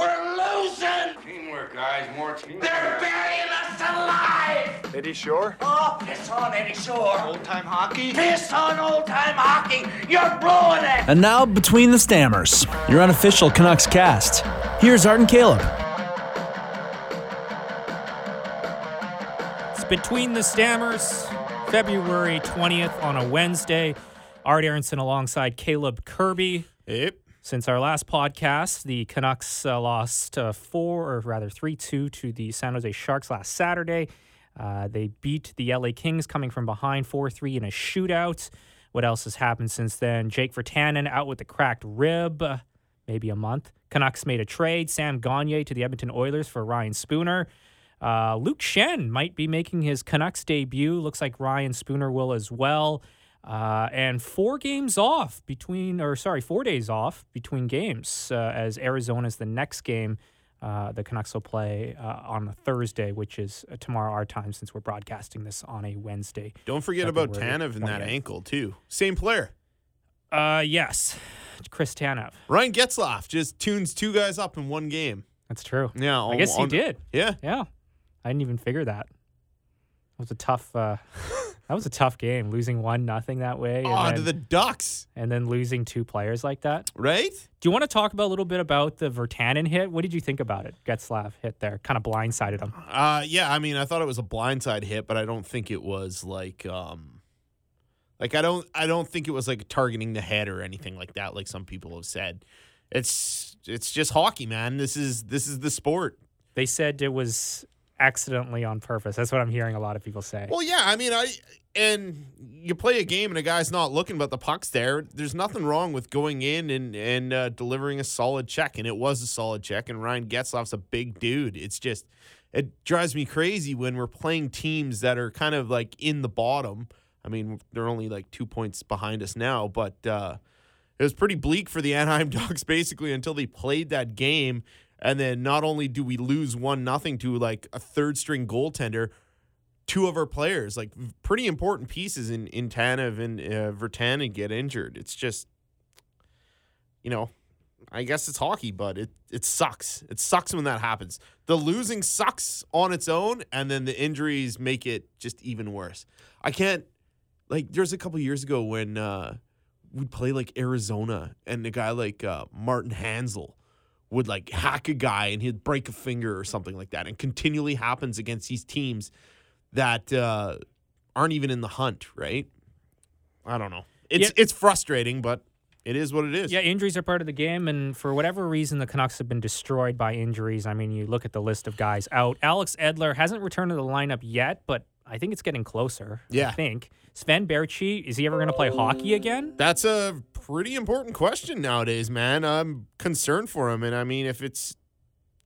We're losing! Teamwork, guys. More teamwork. They're burying us alive! Eddie Shore? Oh, piss on Eddie Shore! Old time hockey? Piss on old time hockey! You're blowing it! And now, Between the Stammers, your unofficial Canucks cast. Here's Art and Caleb. It's Between the Stammers, February 20th on a Wednesday. Art Aronson alongside Caleb Kirby. Yep. Since our last podcast, the Canucks uh, lost uh, four, or rather 3 2 to the San Jose Sharks last Saturday. Uh, they beat the LA Kings coming from behind 4 3 in a shootout. What else has happened since then? Jake Virtanen out with the cracked rib, maybe a month. Canucks made a trade. Sam Gagner to the Edmonton Oilers for Ryan Spooner. Uh, Luke Schenn might be making his Canucks debut. Looks like Ryan Spooner will as well. Uh, and four games off between, or sorry, four days off between games uh, as Arizona's the next game. Uh, the Canucks will play uh, on a Thursday, which is uh, tomorrow our time since we're broadcasting this on a Wednesday. Don't forget about Tanev and that ankle too. Same player. Uh, yes, Chris Tanev. Ryan Getzlaf just tunes two guys up in one game. That's true. Yeah, I guess he did. Yeah, Yeah, I didn't even figure that. That was a tough. Uh, that was a tough game, losing one nothing that way, and, oh, then, to the Ducks, and then losing two players like that. right? Do you want to talk about a little bit about the Virtanen hit? What did you think about it? Getzlaf hit there, kind of blindsided him. Uh, yeah. I mean, I thought it was a blindside hit, but I don't think it was like, um, like I don't, I don't think it was like targeting the head or anything like that. Like some people have said, it's, it's just hockey, man. This is, this is the sport. They said it was accidentally on purpose. That's what I'm hearing a lot of people say. Well, yeah, I mean, I and you play a game and a guy's not looking, but the puck's there. There's nothing wrong with going in and and uh, delivering a solid check, and it was a solid check. And Ryan Getzlaf's a big dude. It's just it drives me crazy when we're playing teams that are kind of like in the bottom. I mean, they're only like two points behind us now, but uh, it was pretty bleak for the Anaheim Ducks basically until they played that game. And then not only do we lose one nothing to like a third string goaltender, two of our players, like pretty important pieces in in Tanev and uh, Virtanen get injured. It's just, you know, I guess it's hockey, but it it sucks. It sucks when that happens. The losing sucks on its own, and then the injuries make it just even worse. I can't like. There's a couple years ago when uh, we'd play like Arizona, and a guy like uh, Martin Hanzal would like hack a guy and he'd break a finger or something like that, and continually happens against these teams that uh, aren't even in the hunt, right? I don't know. It's Yeah. it's frustrating, but it is what it is. Yeah, injuries are part of the game, and for whatever reason, the Canucks have been destroyed by injuries. I mean, you look at the list of guys out. Alex Edler hasn't returned to the lineup yet, but I think it's getting closer. Yeah. I think Sven Baertschi is he ever going to play hockey again? That's a pretty important question nowadays, man. I'm concerned for him, and I mean, if it's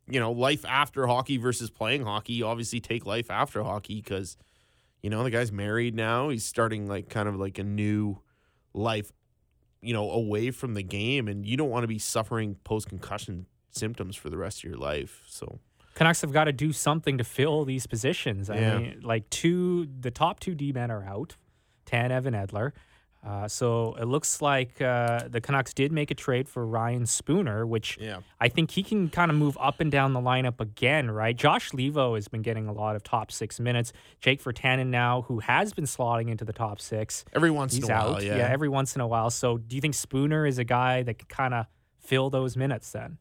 you know life after hockey versus playing hockey, you obviously take life after hockey because you know the guy's married now. He's starting like kind of like a new life, you know, away from the game, and you don't want to be suffering post concussion symptoms for the rest of your life. So Canucks have got to do something to fill these positions. I Yeah. mean, like two, the top two D men are out, Tanev and Edler. Uh, so it looks like uh, the Canucks did make a trade for Ryan Spooner, which Yeah. I think he can kind of move up and down the lineup again, right? Josh Leivo has been getting a lot of top six minutes. Jake Virtanen now, who has been slotting into the top six, every once he's in a while, out. yeah. every once in a while. So do you think Spooner is a guy that can kind of fill those minutes then?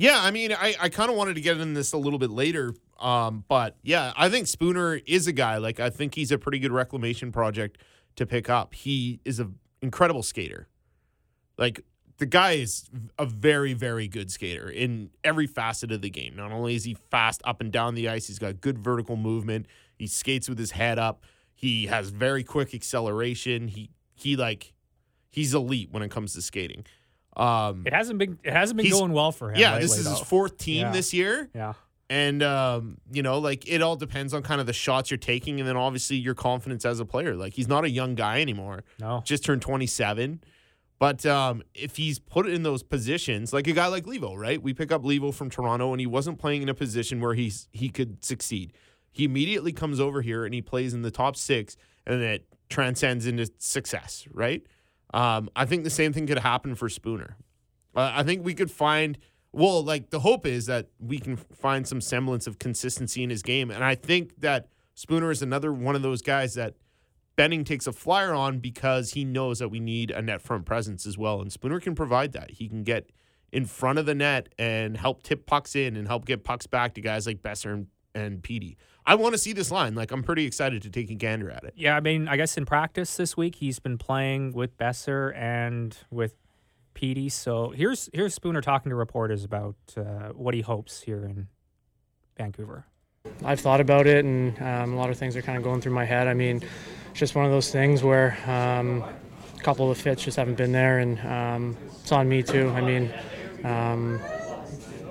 Yeah, I mean, I, I kind of wanted to get in this a little bit later. Um, but yeah, I think Spooner is a guy. Like, I think he's a pretty good reclamation project to pick up. He is an incredible skater. Like, the guy is a very, very good skater in every facet of the game. Not only is he fast up and down the ice, he's got good vertical movement. He skates with his head up. He has very quick acceleration. He he like he's elite when it comes to skating. Um, It hasn't been it hasn't been going well for him. yeah, this lately, is his fourth team Yeah. this year. Yeah. And um, you know, like it all depends on kind of the shots you're taking, and then obviously your confidence as a player. Like he's not a young guy anymore; No. just turned 27. But um, if he's put in those positions, like a guy like Leivo, right? We pick up Leivo from Toronto, and he wasn't playing in a position where he's he could succeed. He immediately comes over here and he plays in the top six, and it transcends into success, right? Um, I think the same thing could happen for Spooner. Uh, I think we could find Well, like the hope is that we can find some semblance of consistency in his game, and I think that Spooner is another one of those guys that Benning takes a flyer on because he knows that we need a net front presence as well, and Spooner can provide that. He can get in front of the net and help tip pucks in and help get pucks back to guys like Boeser and, and Petey. I want to see this line. Like I'm pretty excited to take a gander at it. Yeah, I mean, I guess in practice this week he's been playing with Boeser and with Petey. So here's here's Spooner talking to reporters about uh, what he hopes here in Vancouver. I've thought about it, and um, a lot of things are kind of going through my head. I mean, it's just one of those things where um, a couple of the fits just haven't been there, and um, it's on me too. I mean, um,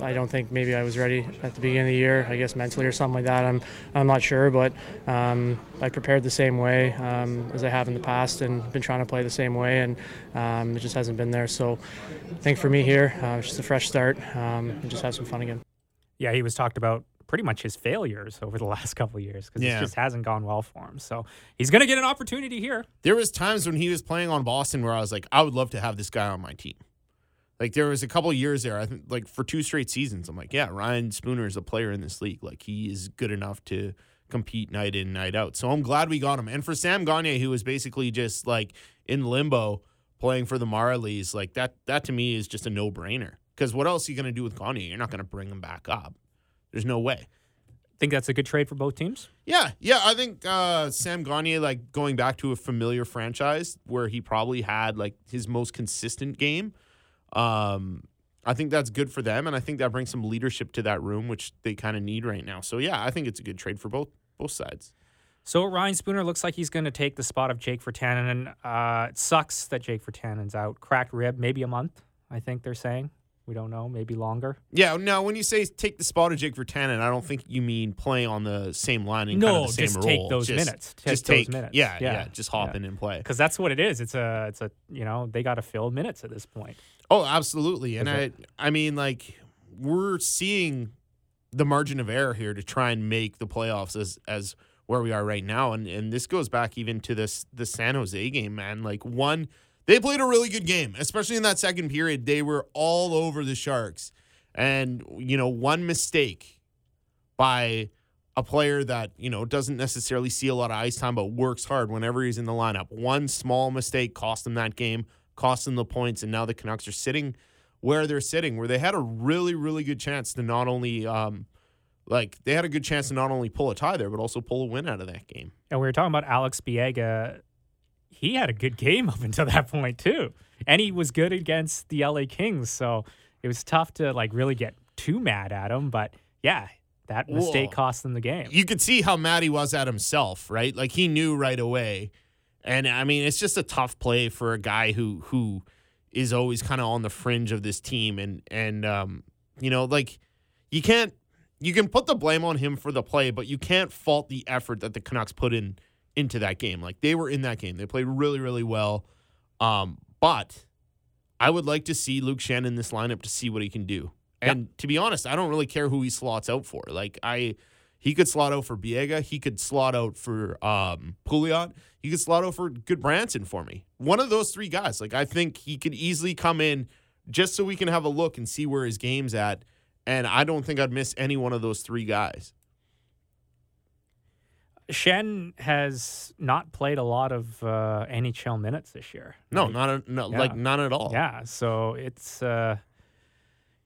I don't think maybe I was ready at the beginning of the year. I guess mentally or something like that. I'm I'm not sure, but um, I prepared the same way um, as I have in the past, and been trying to play the same way, and um, it just hasn't been there. So, I think for me here, uh, it's just a fresh start, um, and just have some fun again. Yeah, he was talked about pretty much his failures over the last couple of years because Yeah. it just hasn't gone well for him. So he's going to get an opportunity here. There was times when he was playing on Boston where I was like, I would love to have this guy on my team. Like there was a couple of years there, I think like for two straight seasons, I'm like, yeah, Ryan Spooner is a player in this league. Like he is good enough to compete night in, night out. So I'm glad we got him. And for Sam Gagner, who was basically just like in limbo playing for the Marlies, like that that to me is just a no brainer. Because what else are you gonna do with Gagner? You're not gonna bring him back up. There's no way. Think that's a good trade for both teams? Yeah, yeah, I think uh, Sam Gagner, like going back to a familiar franchise where he probably had like his most consistent game. Um, I think that's good for them, and I think that brings some leadership to that room, which they kind of need right now. So yeah, I think it's a good trade for both both sides. So Ryan Spooner looks like he's going to take the spot of Jake Virtanen. Uh, it sucks that Jake Virtanen's out. Cracked rib, maybe a month. I think they're saying. We don't know. Maybe longer. Yeah, no. when you say take the spot of Jake Virtanen, I don't think you mean play on the same line and kind of the same just role. take those Just- minutes. Take just those take minutes. Yeah, yeah, Yeah. just hop Yeah. in and play. Because that's what it is. It's a, it's a, you know, they got to fill minutes at this point. Oh, absolutely. And Is I I mean like we're seeing the margin of error here to try and make the playoffs as as where we are right now and and this goes back even to this the San Jose game, man. Like one they played a really good game, especially in that second period. They were all over the Sharks. And you know, one mistake by a player that, you know, doesn't necessarily see a lot of ice time but works hard whenever he's in the lineup. One small mistake cost them that game cost them the points, and now the Canucks are sitting where they're sitting, where they had a really, really good chance to not only, um, like, they had a good chance to not only pull a tie there, but also pull a win out of that game. And we were talking about Alex Biega. He had a good game up until that point too, and he was good against the LA Kings. So it was tough to like really get too mad at him. But yeah, that mistake Whoa. cost them the game. You could see how mad he was at himself, right? Like he knew right away. And I mean, it's just a tough play for a guy who who is always kind of on the fringe of this team and and um you know, like you can't you can put the blame on him for the play, but you can't fault the effort that the Canucks put in into that game. Like they were in that game. They played really really well. Um but I would like to see Luke Shannon in this lineup to see what he can do. And to be honest, I don't really care who he slots out for. Like I he could slot out for Biega. He could slot out for um, Pouliot. He could slot out for Gudbranson for me. One of those three guys. Like I think he could easily come in just so we can have a look and see where his game's at. And I don't think I'd miss any one of those three guys. Schenn has not played a lot of uh, NHL minutes this year. No, Like, not a, no, Yeah. like none at all. Yeah, so it's uh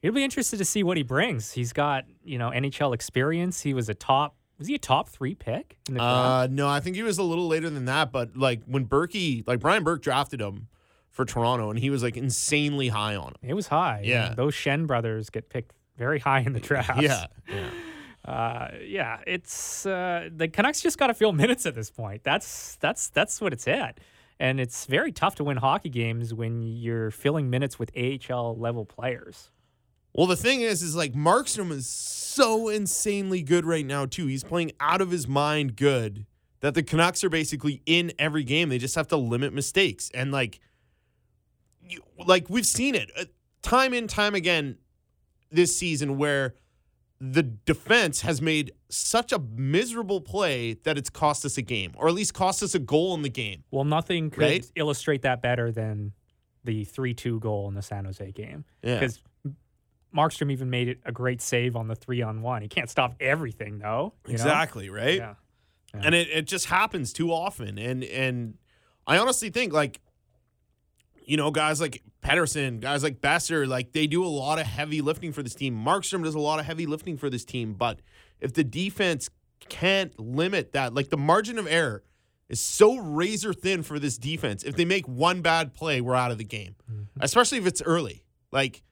it'll be interested to see what he brings. He's got, you know, NHL experience. He was a top was he a top 3 pick in the? Uh, no, I think he was a little later than that. But like when Berkey, like Brian Burke drafted him for Toronto, and he was like insanely high on him. it was high. Yeah. Those Schenn brothers get picked very high in the draft. Yeah, yeah. Uh, yeah, it's uh, the Canucks just got to fill minutes at this point. That's that's that's what it's at, and it's very tough to win hockey games when you're filling minutes with AHL level players. Well, the thing is, is like Markstrom is so insanely good right now too. He's playing out of his mind good that the Canucks are basically in every game. They just have to limit mistakes and like, you, like we've seen it uh, time and time again this season where the defense has made such a miserable play that it's cost us a game, or at least cost us a goal in the game. Well, nothing could Right? illustrate that better than the three-two goal in the San Jose game Yeah. Markstrom even made it a great save on the three on one. He can't stop everything though. you know? Exactly, right? Yeah. And it, it just happens too often. And and I honestly think like you know, guys like Pettersson, guys like Boeser, like they do a lot of heavy lifting for this team. Markstrom does a lot of heavy lifting for this team, but if the defense can't limit that, like the margin of error is so razor thin for this defense. If they make one bad play, we're out of the game. Mm-hmm. Especially if it's early. Like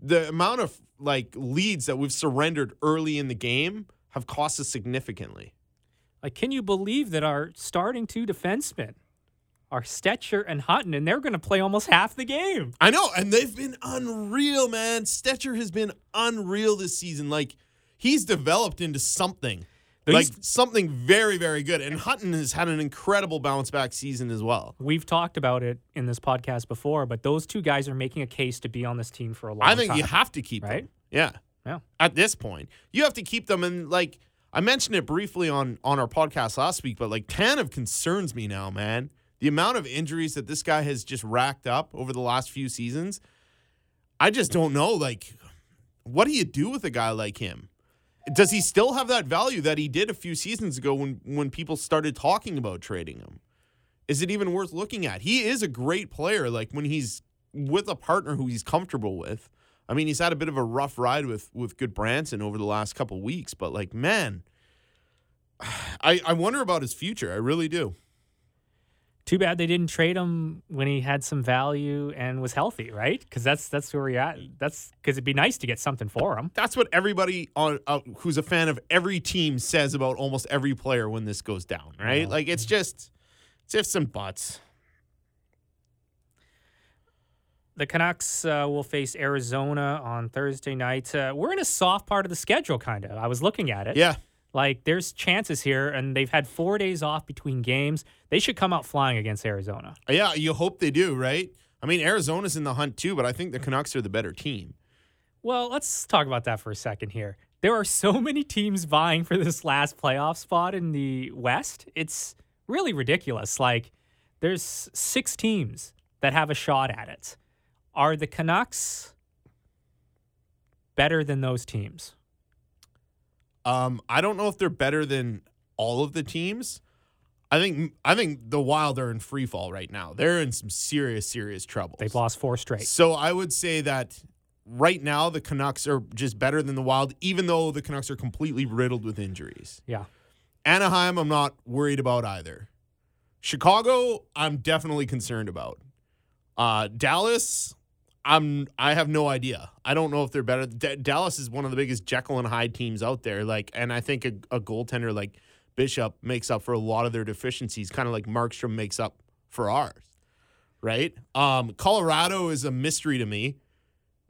the amount of like leads that we've surrendered early in the game have cost us significantly. Like, can you believe that our starting two defensemen are Stecher and Hutton, and they're going to play almost half the game? I know, and they've been unreal, man. Stecher has been unreal this season. Like he's developed into something, like These- something very, very good. And Hutton has had an incredible bounce back season as well. We've talked about it in this podcast before, but those two guys are making a case to be on this team for a long time. I think time. you have to keep Right? them. Yeah. Yeah. At this point, you have to keep them. And like I mentioned it briefly on on our podcast last week, but like Tanev concerns me now, man. The amount of injuries that this guy has just racked up over the last few seasons, I just don't know. Like, what do you do with a guy like him? Does he still have that value that he did a few seasons ago when when people started talking about trading him? Is it even worth looking at? He is a great player. Like when he's with a partner who he's comfortable with. I mean, he's had a bit of a rough ride with with Gudbranson over the last couple weeks, but like, man, I I wonder about his future. I really do. Too bad they didn't trade him when he had some value and was healthy, right? Because that's that's where we're at. That's because it'd be nice to get something for him. That's what everybody on uh, who's a fan of every team says about almost every player when this goes down, right? Like it's just it's ifs and buts. The Canucks uh, will face Arizona on Thursday night. Uh, we're in a soft part of the schedule, kind of. I was looking at it. Yeah, Like there's chances here, and they've had four days off between games. They should come out flying against Arizona. yeah. You hope they do, right? I mean, Arizona's in the hunt too, but I think the Canucks are the better team. Well, let's talk about that for a second here. There are so many teams vying for this last playoff spot in the West. It's really ridiculous. Like, there's six teams that have a shot at it. Are the Canucks better than those teams? Um, I don't know if they're better than all of the teams. I think I think the Wild are in free fall right now. They're in some serious, serious trouble. They've lost four straight. So I would say that right now the Canucks are just better than the Wild, even though the Canucks are completely riddled with injuries. Yeah. Anaheim, I'm not worried about either. Chicago, I'm definitely concerned about. Uh, Dallas, I'm I have no idea. I don't know if they're better. D- Dallas is one of the biggest Jekyll and Hyde teams out there. Like, and I think a, a goaltender like Bishop makes up for a lot of their deficiencies, kind of like Markstrom makes up for ours. Right? Um, Colorado is a mystery to me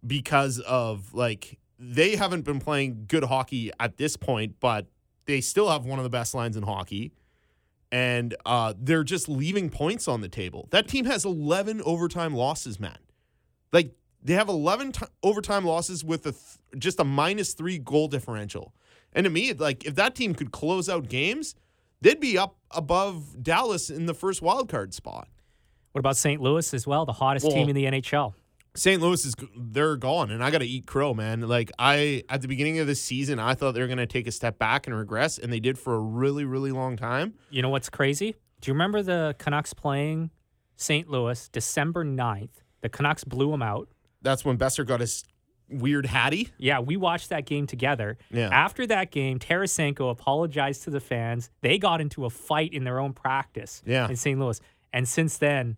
because of like they haven't been playing good hockey at this point, but they still have one of the best lines in hockey. And uh, they're just leaving points on the table. That team has 11 overtime losses, man. Like they have 11 t- overtime losses with a th- just a minus three goal differential. And to me, like if that team could close out games, they'd be up above Dallas in the first wild card spot. What about St. Louis as well, the hottest Well- team in the NHL? St. Louis is they're gone, and I got to eat crow, man. Like I at the beginning of the season, I thought they were going to take a step back and regress, and they did for a really, really long time. You know what's crazy? Do you remember the Canucks playing St. Louis December 9th? The Canucks blew them out. That's when Boeser got his weird hattie. Yeah, we watched that game together. Yeah. After that game, Tarasenko apologized to the fans. They got into a fight in their own practice Yeah. in St. Louis. And since then,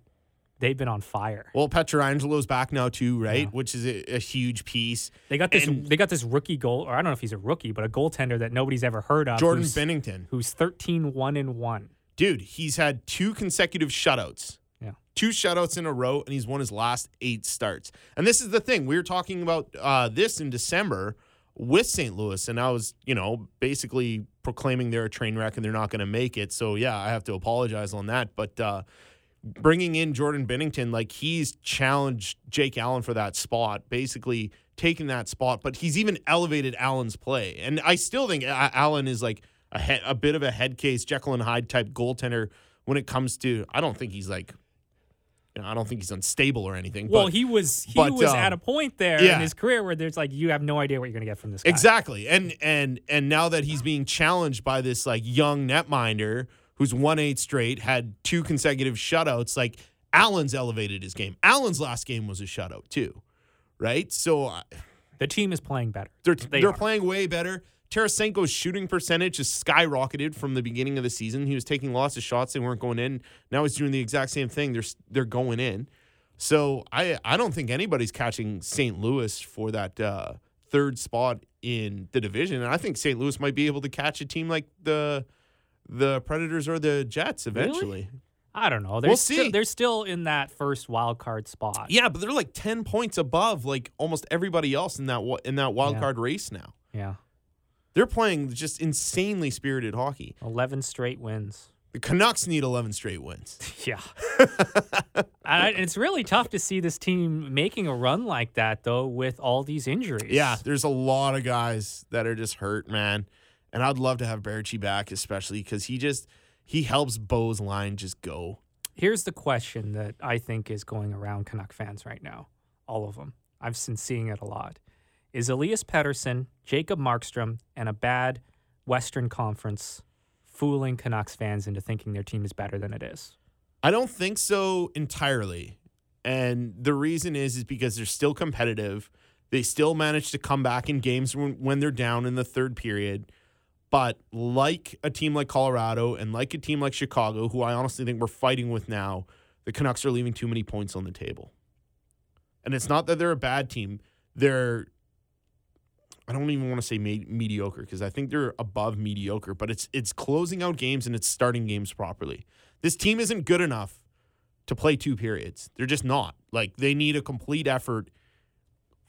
they've been on fire. Well, Pietrangelo's back now too, right? Which is a, a huge piece. They got this And- they got this rookie goal, or I don't know if he's a rookie, but a goaltender that nobody's ever heard of. Jordan who's, Binnington, who's 13 1 and 1. dude, he's had two consecutive shutouts. Two shutouts in a row, and he's won his last eight starts. And this is the thing we were talking about uh, this in December with St. Louis, and I was, you know, basically proclaiming they're a train wreck and they're not going to make it. So yeah, I have to apologize on that. But uh, bringing in Jordan Binnington, like he's challenged Jake Allen for that spot, basically taking that spot. But he's even elevated Allen's play, and I still think Allen is like a a bit of a head case Jekyll and Hyde type goaltender when it comes to. I don't think he's like. I don't think he's unstable or anything. Well, but he was he but, was um, at a point there yeah. in his career where there's like you have no idea what you're going to get from this guy. Exactly. And and and now that he's being challenged by this like young netminder who's won eight straight, had two consecutive shutouts, like Allen's elevated his game. Allen's last game was a shutout too. Right? So uh, The team is playing better. they're They they are are. playing way better. Tarasenko's shooting percentage has skyrocketed from the beginning of the season. He was taking lots of shots; they weren't going in. Now he's doing the exact same thing. They're they're going in. So I I don't think anybody's catching St. Louis for that uh, third spot in the division. And I think St. Louis might be able to catch a team like the the Predators or the Jets eventually. I don't know. They're We'll still, see. They're still in that first wild card spot. Yeah, but they're like ten points above like almost everybody else in that in that wild Yeah. card race now. Yeah. They're playing just insanely spirited hockey. 11 straight wins. The Canucks need 11 straight wins. Yeah. I- it's really tough to see this team making a run like that, though, with all these injuries. Yeah, there's a lot of guys that are just hurt, man. And I'd love to have Baertschi back, especially because he just he helps Bo's line just go. Here's the question that I think is going around Canuck fans right now. All of them. I've been seeing it a lot. Is Elias Pettersson, Jacob Markstrom, and a bad Western Conference fooling Canucks fans into thinking their team is better than it is? I don't think so entirely. And the reason is is because they're still competitive. They still manage to come back in games when, when they're down in the third period. But like a team like Colorado and like a team like Chicago, who I honestly think we're fighting with now, the Canucks are leaving too many points on the table. And it's not that they're a bad team. They're I don't even want to say me- mediocre because I think they're above mediocre, but it's it's closing out games and it's starting games properly. This team isn't good enough to play two periods. They're just not. Like they need a complete effort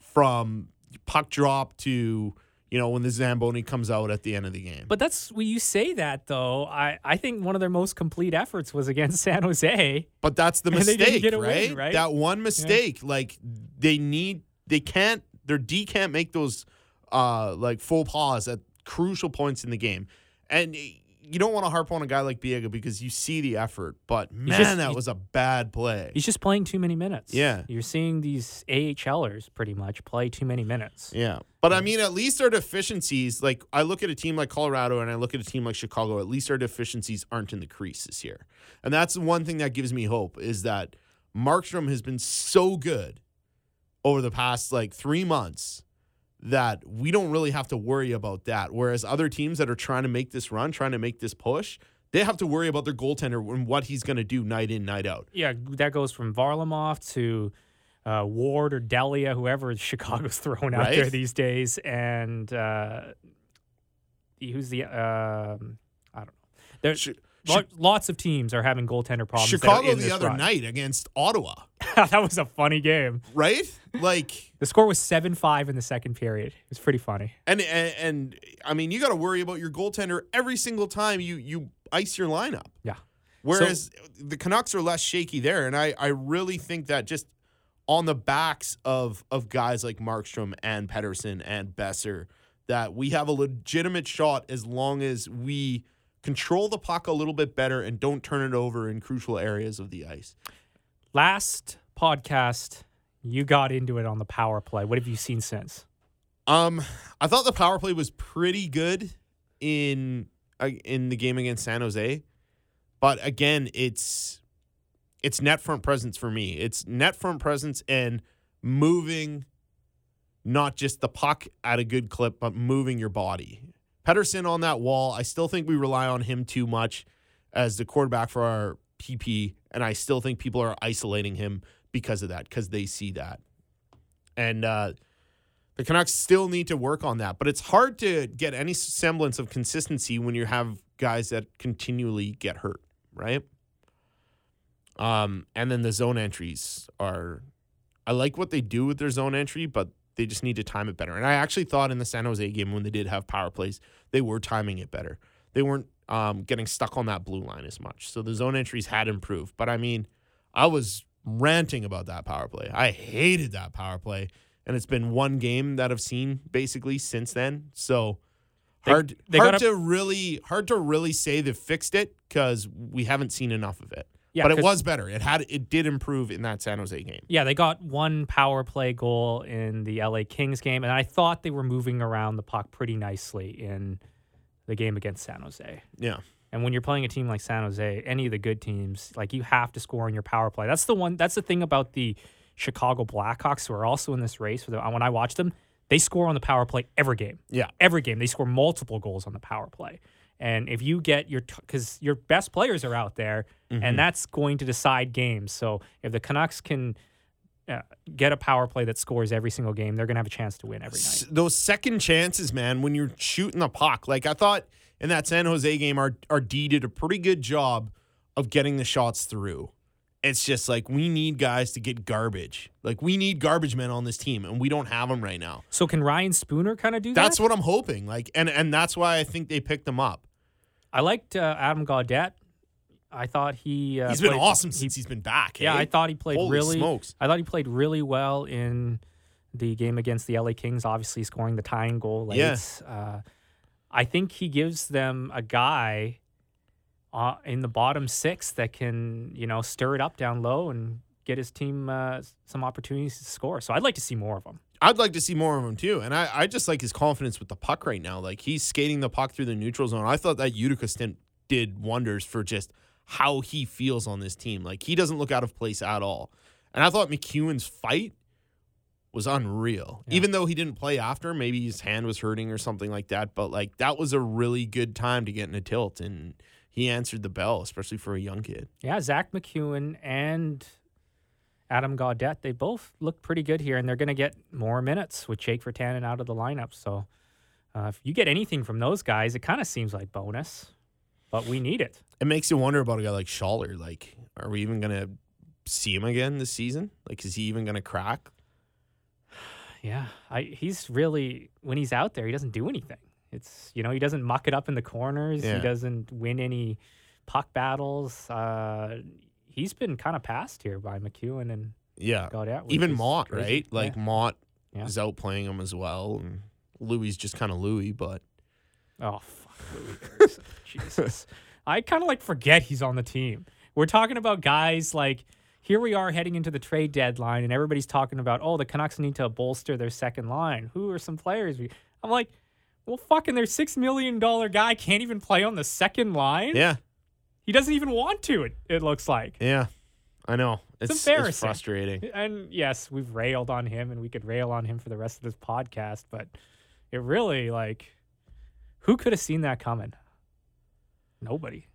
from puck drop to you know when the Zamboni comes out at the end of the game. But that's when you say that, though. I, I think one of their most complete efforts was against San Jose. But that's the And they didn't mistake, a win, right? right? That one mistake, like they need, they can't, their D can't make those uh like full pause at crucial points in the game, and you don't want to harp on a guy like Biega because you see the effort, but man, just- that he- was a bad play. He's just playing too many minutes. Yeah. You're seeing these AHLers pretty much play too many minutes. Yeah. But I mean, at least our deficiencies, like I look at a team like Colorado and I look at a team like Chicago, at least our deficiencies aren't in the crease this year. And that's the one thing that gives me hope is that Markstrom has been so good over the past like three months that we don't really have to worry about that. Whereas other teams that are trying to make this run, trying to make this push, they have to worry about their goaltender and what he's going to do night in, night out. Yeah, that goes from Varlamov to uh, Ward or Delia, whoever Chicago's throwing out there these days, and uh, who's the um, I don't know. There's Sh- lo- lots of teams are having goaltender problems. Chicago the other run. night against Ottawa, that was a funny game. right? Like The score was seven five in the second period. It's pretty funny. And and, and I mean, you got to worry about your goaltender every single time you you ice your lineup. Yeah. Whereas the Canucks are less shaky there, and I I really think that just on the backs of of guys like Markstrom and Pettersson and Boeser, that we have a legitimate shot as long as we control the puck a little bit better and don't turn it over in crucial areas of the ice. Last podcast, you got into it on the power play. What have you seen since? Um, I thought the power play was pretty good in uh, in the game against San Jose, but again, it's it's net front presence for me. It's net front presence and moving, not just the puck at a good clip, but moving your body. Pettersson on that wall. I still think we rely on him too much as the quarterback for our PP, and I still think people are isolating him because of that, because they see that. And uh, the Canucks still need to work on that, but it's hard to get any semblance of consistency when you have guys that continually get hurt, right? Um, and then the zone entries are, I like what they do with their zone entry, but they just need to time it better. And I actually thought in the San Jose game when they did have power plays, they were timing it better. They weren't um, getting stuck on that blue line as much. So the zone entries had improved. But I mean, I was ranting about that power play. I hated that power play. And it's been one game that I've seen basically since then. So hard they hard gotta- to really hard to really say they've fixed it because we haven't seen enough of it. Yeah, but it was better. It had it did improve in that San Jose game. Yeah, they got one power play goal in the LA Kings game, and I thought they were moving around the puck pretty nicely in the game against San Jose. Yeah. And when you're playing a team like San Jose, any of the good teams, like you have to score on your power play. That's the one. That's the thing about the Chicago Blackhawks, who are also in this race. The, when I watch them, they score on the power play every game. Yeah. every game they score multiple goals on the power play. And if you get your, because your best players are out there, Mm-hmm. and that's going to decide games. So if the Canucks can uh, get a power play that scores every single game, they're going to have a chance to win every night. those second chances, man, when you're shooting the puck. Like I thought in that San Jose game, our our D did a pretty good job of getting the shots through. It's just like we need guys to get garbage. Like we need garbage men on this team, and we don't have them right now. So can Ryan Spooner kind of do That's that? That's what I'm hoping. Like, and and that's why I think they picked him up. I liked uh, Adam Gaudette. I thought he uh, He's been played- awesome he- since he's been back. Yeah, eh? I thought he played Holy really. smokes. I thought he played really well in the game against the LA Kings. Obviously, scoring the tying goal late. Yeah. Uh, I think he gives them a guy uh, in the bottom six that can, you know, stir it up down low and get his team uh, some opportunities to score. So I'd like to see more of him. I'd like to see more of him too. And I, I just like his confidence with the puck right now. Like he's skating the puck through the neutral zone. I thought that Utica stint did wonders for just how he feels on this team. Like he doesn't look out of place at all. And I thought MacEwen's fight was unreal. Yeah. Even though he didn't play after, maybe his hand was hurting or something like that. But like that was a really good time to get in a tilt and he answered the bell, especially for a young kid. Yeah, Zach MacEwen and Adam Gaudette, they both look pretty good here, and they're going to get more minutes with Jake Virtanen out of the lineup. So uh, if you get anything from those guys, it kind of seems like bonus, but we need it. It makes you wonder about a guy like Schaller. Like, are we even gonna see him again this season? Like, is he even gonna crack? Yeah, I, he's really when he's out there, he doesn't do anything. It's you know he doesn't muck it up in the corners. Yeah. He doesn't win any puck battles. Uh, he's been kind of passed here by MacEwen and Yeah. Which Even Motte, crazy. right? Like Yeah. Motte Yeah. is outplaying him as well, and Loui just kind of Loui, but Oh fuck, Loui Jesus. I kind of like forget he's on the team. We're talking about guys like here we are heading into the trade deadline, and everybody's talking about oh the Canucks need to bolster their second line. Who are some players? We, I'm like, well, fucking their six million dollar guy can't even play on the second line. yeah, He doesn't even want to. It it looks like. yeah, I know. It's, it's embarrassing. frustrating. And yes, we've railed on him, and we could rail on him for the rest of this podcast, but it really like, who could have seen that coming? Nobody.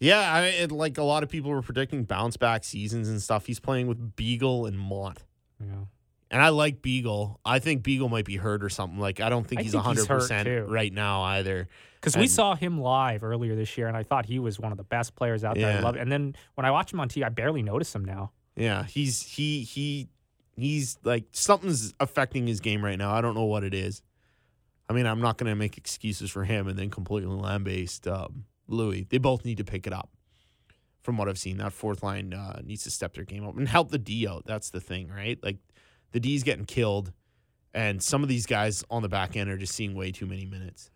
Yeah, I it, like a lot of people were predicting bounce back seasons and stuff. He's playing with Beagle and Motte. Yeah. And I like Beagle. I think Beagle might be hurt or something. Like I don't think I he's think 100% right now either. Because we saw him live earlier this year, and I thought he was one of the best players out there. I love it. And then when I watch him on TV, I barely notice him now. Yeah, he's he he he's like something's affecting his game right now. I don't know what it is. I mean, I'm not going to make excuses for him and then completely lambaste um, Loui. They both need to pick it up. From what I've seen, that fourth line uh, needs to step their game up and help the D out. That's the thing, right? Like the D's getting killed, and some of these guys on the back end are just seeing way too many minutes.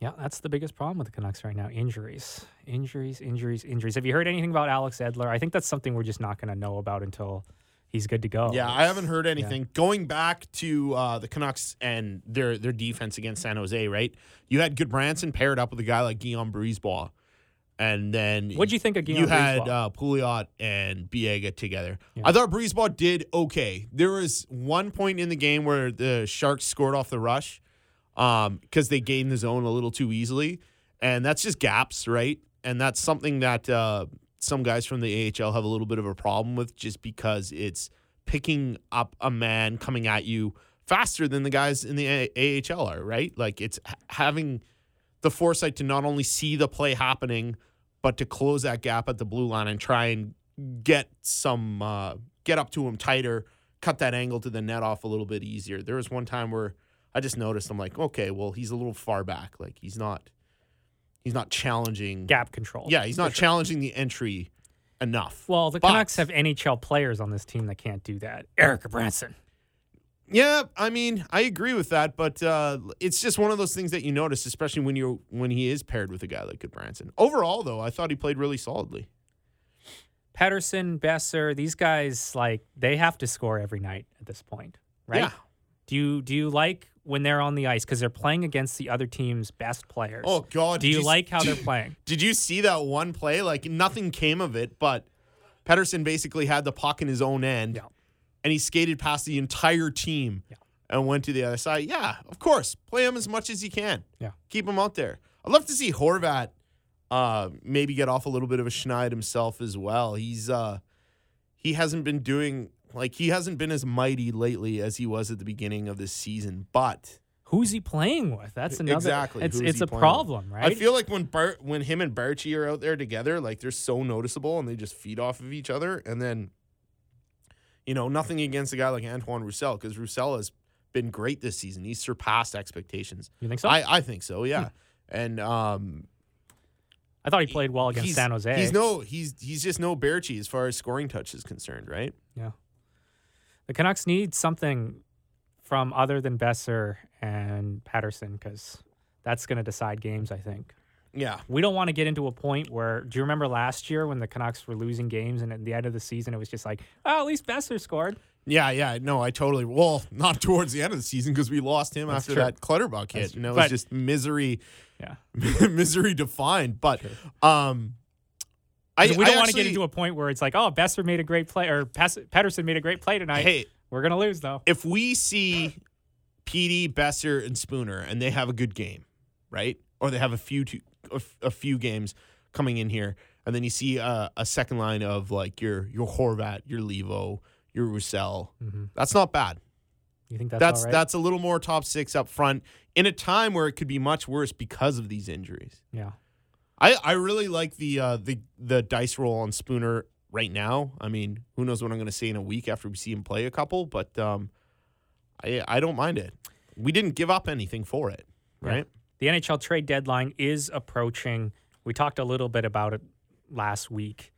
Yeah, that's the biggest problem with the Canucks right now. Injuries, injuries, injuries, injuries. Have you heard anything about Alex Edler? I think that's something we're just not going to know about until he's good to go. Yeah, I haven't heard Yeah. anything. Going back to uh, the Canucks and their their defense against San Jose, right? You had Gudbranson paired up with a guy like Guillaume Brisebois. And then what do you think of You had uh, Pouliot and Biega together. Yeah. I thought Brisebois did okay. There was one point in the game where the Sharks scored off the rush because they gained the zone a little too easily, and that's just gaps, right? And that's something that uh, some guys from the AHL have a little bit of a problem with, just because it's picking up a man coming at you faster than the guys in the A- AHL are, right? Like it's having the foresight to not only see the play happening, but to close that gap at the blue line and try and get some uh, get up to him tighter, cut that angle to the net off a little bit easier. There was one time where I just noticed I'm like, okay, well he's a little far back, like he's not he's not challenging. gap control. Yeah, he's not challenging the entry enough. Well, the But- Canucks have NHL players on this team that can't do that. Eric Branson. Yeah, I mean, I agree with that, but uh, it's just one of those things that you notice, especially when you when he is paired with a guy like Gudbranson. Overall, though, I thought he played really solidly. Pettersson, Boeser, these guys like they have to score every night at this point, right? Yeah. Do you do you like when they're on the ice because they're playing against the other team's best players? Oh God! do did you like how they're playing? Did you see that one play? Like nothing came of it, but Pettersson basically had the puck in his own end, Yeah. And he skated past the entire team Yeah. and went to the other side. Yeah, of course, play him as much as you can. Yeah. keep him out there. I'd love to see Horvat uh, maybe get off a little bit of a schneid himself as well. He's uh, he hasn't been doing like he hasn't been as mighty lately as he was at the beginning of this season, but. Who's he playing with? That's another. Exactly. It's it's a playing with? problem, right? I feel like when Bart, when him and Baertschi are out there together, like they're so noticeable and they just feed off of each other. And then, you know, nothing against a guy like Antoine Roussel because Roussel has been great this season. He's surpassed expectations. you think so? I, I, think so, yeah. And um, I thought he played well against San Jose. He's no, he's he's just no Baertschi as far as scoring touch is concerned, right? Yeah. The Canucks need something from other than Boeser and Pettersson because that's going to decide games, I think. Yeah. We don't want to get into a point where, do you remember last year when the Canucks were losing games and at the end of the season it was just like, oh, at least Boeser scored? Yeah, yeah, no, I totally. Well, not towards the end of the season because we lost him That's after true. that Clutterbuck hit, and it was But- just misery. Yeah. misery defined. But um, I we don't want to get into a point where it's like, oh, Boeser made a great play or Pettersson made a great play tonight. Hey, We're going to lose, though. if we see PD, Boeser, and Spooner, and they have a good game, right? Or they have a few two, a, few games coming in here, and then you see a, a second line of like your your Horvat, your Leivo, your Roussel. That's not bad. You think that's, That's all right? that's a little more top six up front in a time where it could be much worse because of these injuries. yeah. I, I really like the uh, the the dice roll on Spooner right now. I mean, who knows what I'm going to say in a week after we see him play a couple, but um, I I don't mind it. We didn't give up anything for it, right? The NHL trade deadline is approaching. We talked a little bit about it last week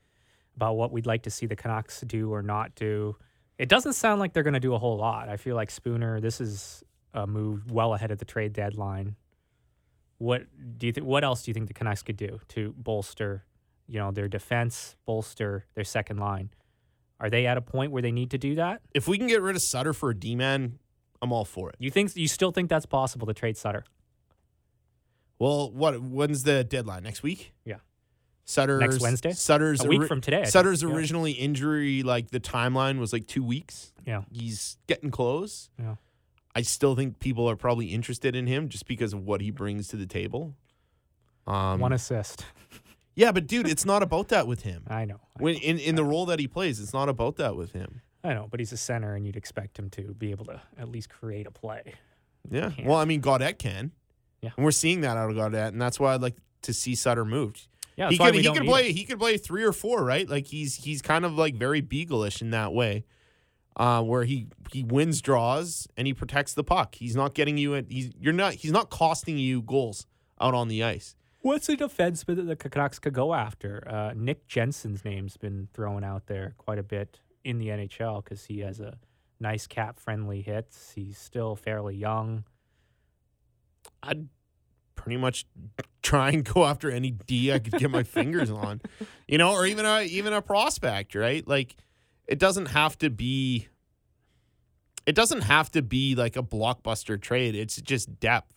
about what we'd like to see the Canucks do or not do. It doesn't sound like they're going to do a whole lot. I feel like Spooner, this is a move well ahead of the trade deadline. What do you think? What else do you think the Canucks could do to bolster, you know, their defense, bolster their second line? Are they at a point where they need to do that? If we can get rid of Sutter for a D man, I'm all for it. You think you still think that's possible to trade Sutter? Well, what when's the deadline? Next week? Yeah. Sutter's next Wednesday? Sutter's A week ori- from today, I think. Sutter's Yeah. originally injury, like the timeline was like two weeks. Yeah. He's getting close. Yeah. I still think people are probably interested in him just because of what he brings to the table. Um, One assist. yeah, but dude, it's not about that with him. I know. I When in, in the role that he plays, it's not about that with him. I know, but he's a center, and you'd expect him to be able to at least create a play. Yeah. Well, I mean, Gaudette can. Yeah. And we're seeing that out of Gaudette, and that's why I'd like to see Sutter moved. Yeah, he could he could play him. he could play three or four, right? Like he's he's kind of like very beagle-ish in that way. Uh, where he he wins draws and he protects the puck. He's not getting you at he's you're not he's not costing you goals out on the ice. What's a defenseman that the Canucks could go after? Uh, Nick Jensen's name's been thrown out there quite a bit in the NHL because he has a nice cap-friendly hits. He's still fairly young. I'd pretty much try and go after any D I could get my fingers on, you know, or even a even a prospect, right? Like it doesn't have to be. It doesn't have to be like a blockbuster trade. It's just depth,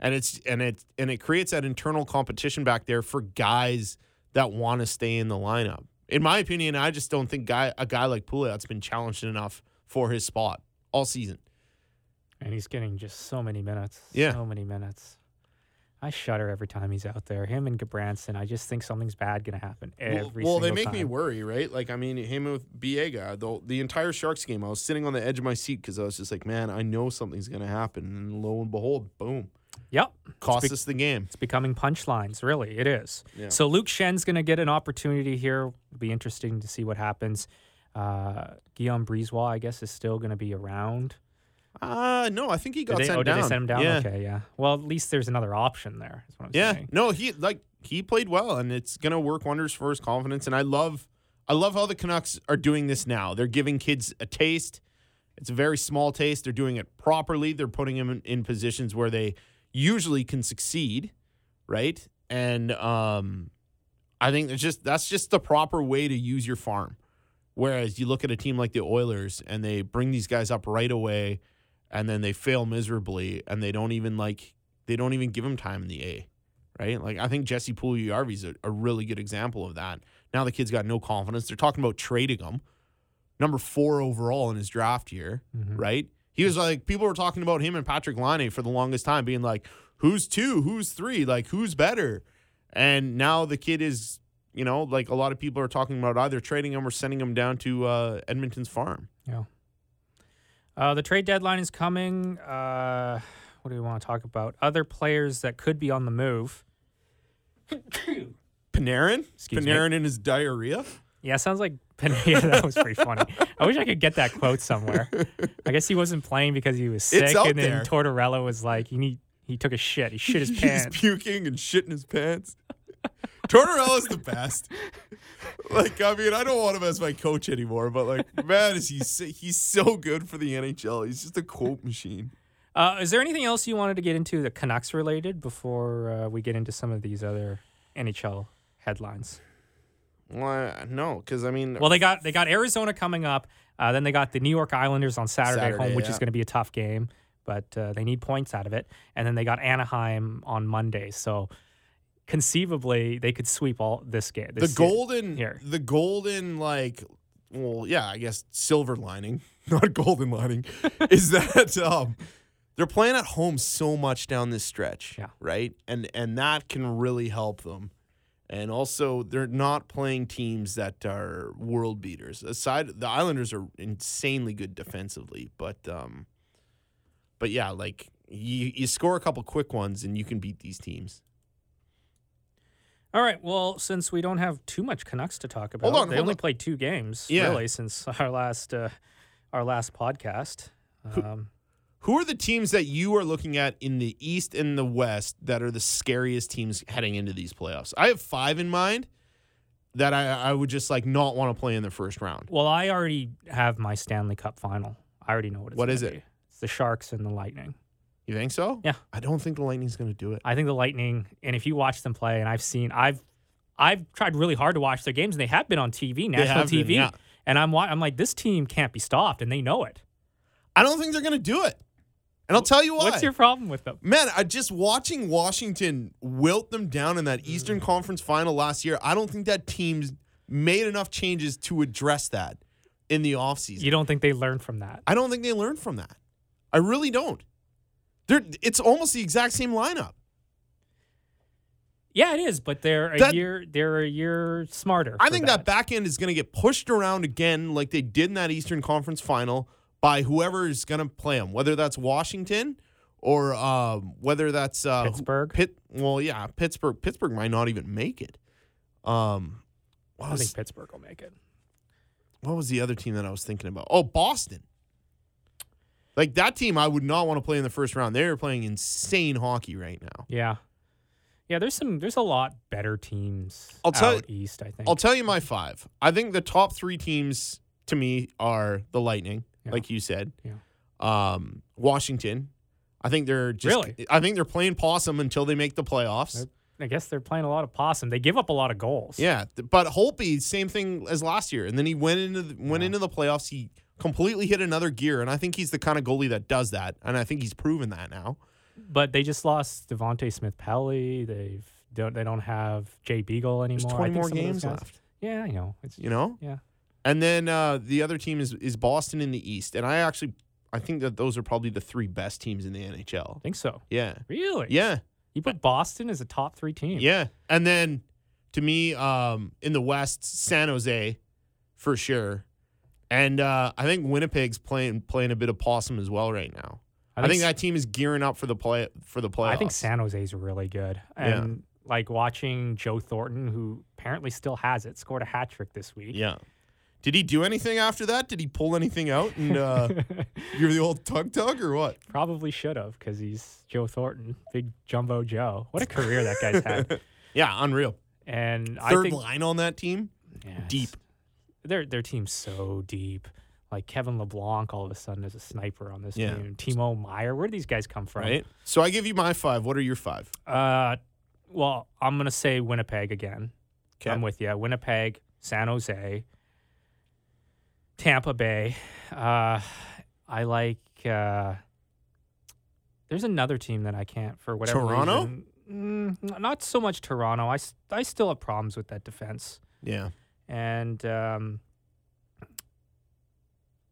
and it's and it and it creates that internal competition back there for guys that want to stay in the lineup. In my opinion, I just don't think guy a guy like Pouliot's been challenged enough for his spot all season. And he's getting just so many minutes. Yeah. So many minutes. I shudder every time he's out there. Him and Gudbranson, I just think something's bad going to happen every well, well they make me worry, right? Like, I mean, him with Biega, the the entire Sharks game, I was sitting on the edge of my seat because I was just like, man, I know something's gonna happen, and lo and behold, boom, Yep. cost bec- us the game. It's becoming punchlines, really. It is. Yeah. So Luke Schenn's going to get an opportunity here. It'll be interesting to see what happens. Uh, Guillaume Brisebois, I guess, is still going to be around. Uh no, I think he got Did they, sent oh, down. did they send him down? Yeah, Okay, yeah. Well, at least there's another option there. Is what I'm yeah. saying. No, he like he played well, and it's gonna work wonders for his confidence. And I love, I love how the Canucks are doing this now. They're giving kids a taste. It's a very small taste. They're doing it properly. They're putting them in, in positions where they usually can succeed, right? And um, I think it's just that's just the proper way to use your farm. Whereas you look at a team like the Oilers and they bring these guys up right away, and then they fail miserably, and they don't even like they don't even give him time in the A, right? Like I think Jesse Puljujarvi is a, a really good example of that. Now the kid's got no confidence. They're talking about trading him, number four overall in his draft year, right? He was like people were talking about him and Patrik Laine for the longest time, being like, "Who's two? Who's three? Like who's better?" And now the kid is, you know, like a lot of people are talking about either trading him or sending him down to uh, Edmonton's farm. Yeah. Uh, the trade deadline is coming. Uh, what do we want to talk about? Other players that could be on the move. Panarin, Excuse me. Panarin in his diarrhea. Yeah, sounds like yeah, that was pretty funny. I wish I could get that quote somewhere. I guess he wasn't playing because he was sick, and then there. Tortorella was like, "He need, he took a shit. He shit his He's pants." puking and shitting his pants. Tortorella's the best. Like, I mean, I don't want him as my coach anymore, but like, man, is he he's so good for the NHL. He's just a quote machine. Uh, is there anything else you wanted to get into the Canucks related before uh, we get into some of these other NHL headlines? Well, no, because I mean, Well, they got they got Arizona coming up. Uh, then they got the New York Islanders on Saturday, Saturday, home, which is going to be a tough game, but uh, they need points out of it. And then they got Anaheim on Monday, so conceivably they could sweep all this game. the this se- golden, here. the golden, like, well, yeah, I guess silver lining, not golden lining, is that um, they're playing at home so much down this stretch, Yeah. right? And and that can really help them. And also, they're not playing teams that are world beaters. Aside, the Islanders are insanely good defensively, but um, but yeah, like you you score a couple quick ones and you can beat these teams. All right. Well, since we don't have too much Canucks to talk about, Hold on, they hold only on. played two games Yeah. really since our last uh, our last podcast. Um, Who are the teams that you are looking at in the East and the West that are the scariest teams heading into these playoffs? I have five in mind that I, I would just like not want to play in the first round. well, I already have my Stanley Cup final. I already know what it's. What it? be. It's the Sharks and the Lightning. You think so? Yeah. I don't think the Lightning's going to do it. I think the Lightning, and if you watch them play, and I've seen, I've, I've tried really hard to watch their games, and they have been on TV, national have been, TV, yeah. and I'm, I'm like, this team can't be stopped, and they know it. I don't think they're going to do it. And I'll tell you why. What's your problem with them? Man, I just watching Washington wilt them down in that Mm. Eastern Conference final last year. I don't think that team's made enough changes to address that in the offseason. You don't think they learned from that? I don't think they learned from that. I really don't. They're, it's almost the exact same lineup. Yeah, it is, but they're a That- year, they're a year smarter. I think that. back end is going to get pushed around again, like they did in that Eastern Conference final, by whoever is going to play them, whether that's Washington or um, whether that's uh, Pittsburgh? Pitt. Well, yeah, Pittsburgh. Pittsburgh might not even make it. Um, what I think Pittsburgh will make it. what was the other team that I was thinking about? Oh, Boston. Like that team, I would not want to play in the first round. They're playing insane hockey right now. Yeah, yeah. There's some. There's a lot better teams I'll tell- out east. I think. I'll tell you my five. I think the top three teams to me are the Lightning, Yeah. like you said. Yeah. Um, Washington. I think they're just. Really? I think they're playing possum until they make the playoffs. I guess they're playing a lot of possum. They give up a lot of goals. Yeah, but Holtby, same thing as last year, and then he went into the, went into the playoffs. He completely hit another gear, and I think he's the kind of goalie that does that, and I think he's proven that now. but they just lost Devante Smith-Pelly. They've don't they don't have Jay Beagle anymore. There's twenty more some of those games left. Yeah, I know. It's You know, yeah. and then uh, the other team is is Boston in the East, and I actually I think that those are probably the three best teams in the NHL. I think so. Yeah, Really? yeah. You put Boston as a top three team. Yeah. And then to me, um, in the West, San Jose for sure. And uh, I think Winnipeg's playing playing a bit of possum as well right now. I think, s- that team is gearing up for the play for the playoffs. I think San Jose's really good. Yeah. And like watching Joe Thornton, who apparently still has it, scored a hat trick this week. Yeah. Did he do anything after that? Did he pull anything out and uh, give the old tug tug or what? Probably should have because he's Joe Thornton, big jumbo Joe. What a career that guy's had. Yeah, unreal. And I Third think line on that team. yeah, deep. Their their team's so deep. Like Kevin Labanc, all of a sudden is a sniper on this Yeah. team. Timo Meier, where do these guys come from? Right. So I give you my five. What are your five? Uh, well, I'm gonna say Winnipeg again. Okay. I'm with you. Winnipeg, San Jose, Tampa Bay. Uh, I like. Uh, there's another team that I can't for whatever Toronto? reason. Mm, not so much Toronto. I I still have problems with that defense. Yeah. And um,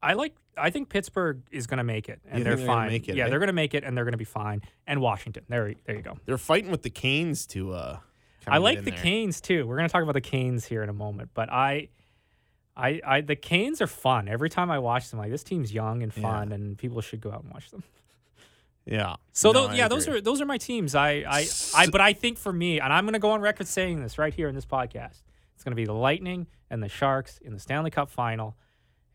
I like. I think Pittsburgh is going to make it, and they're they're fine. it, yeah, they're going to make it, and they're going to be fine. And Washington, there, there you go. They're fighting with the Canes to uh I like the there. Canes too. We're going to talk about the Canes here in a moment, but I, I, I, the Canes are fun. Every time I watch them, like this team's young and Yeah. fun, and people should go out and watch them. Yeah. So No, tho- I yeah, those are those are my teams. I, I, I, but I think for me, and I'm going to go on record saying this right here in this podcast, it's going to be the Lightning and the Sharks in the Stanley Cup final.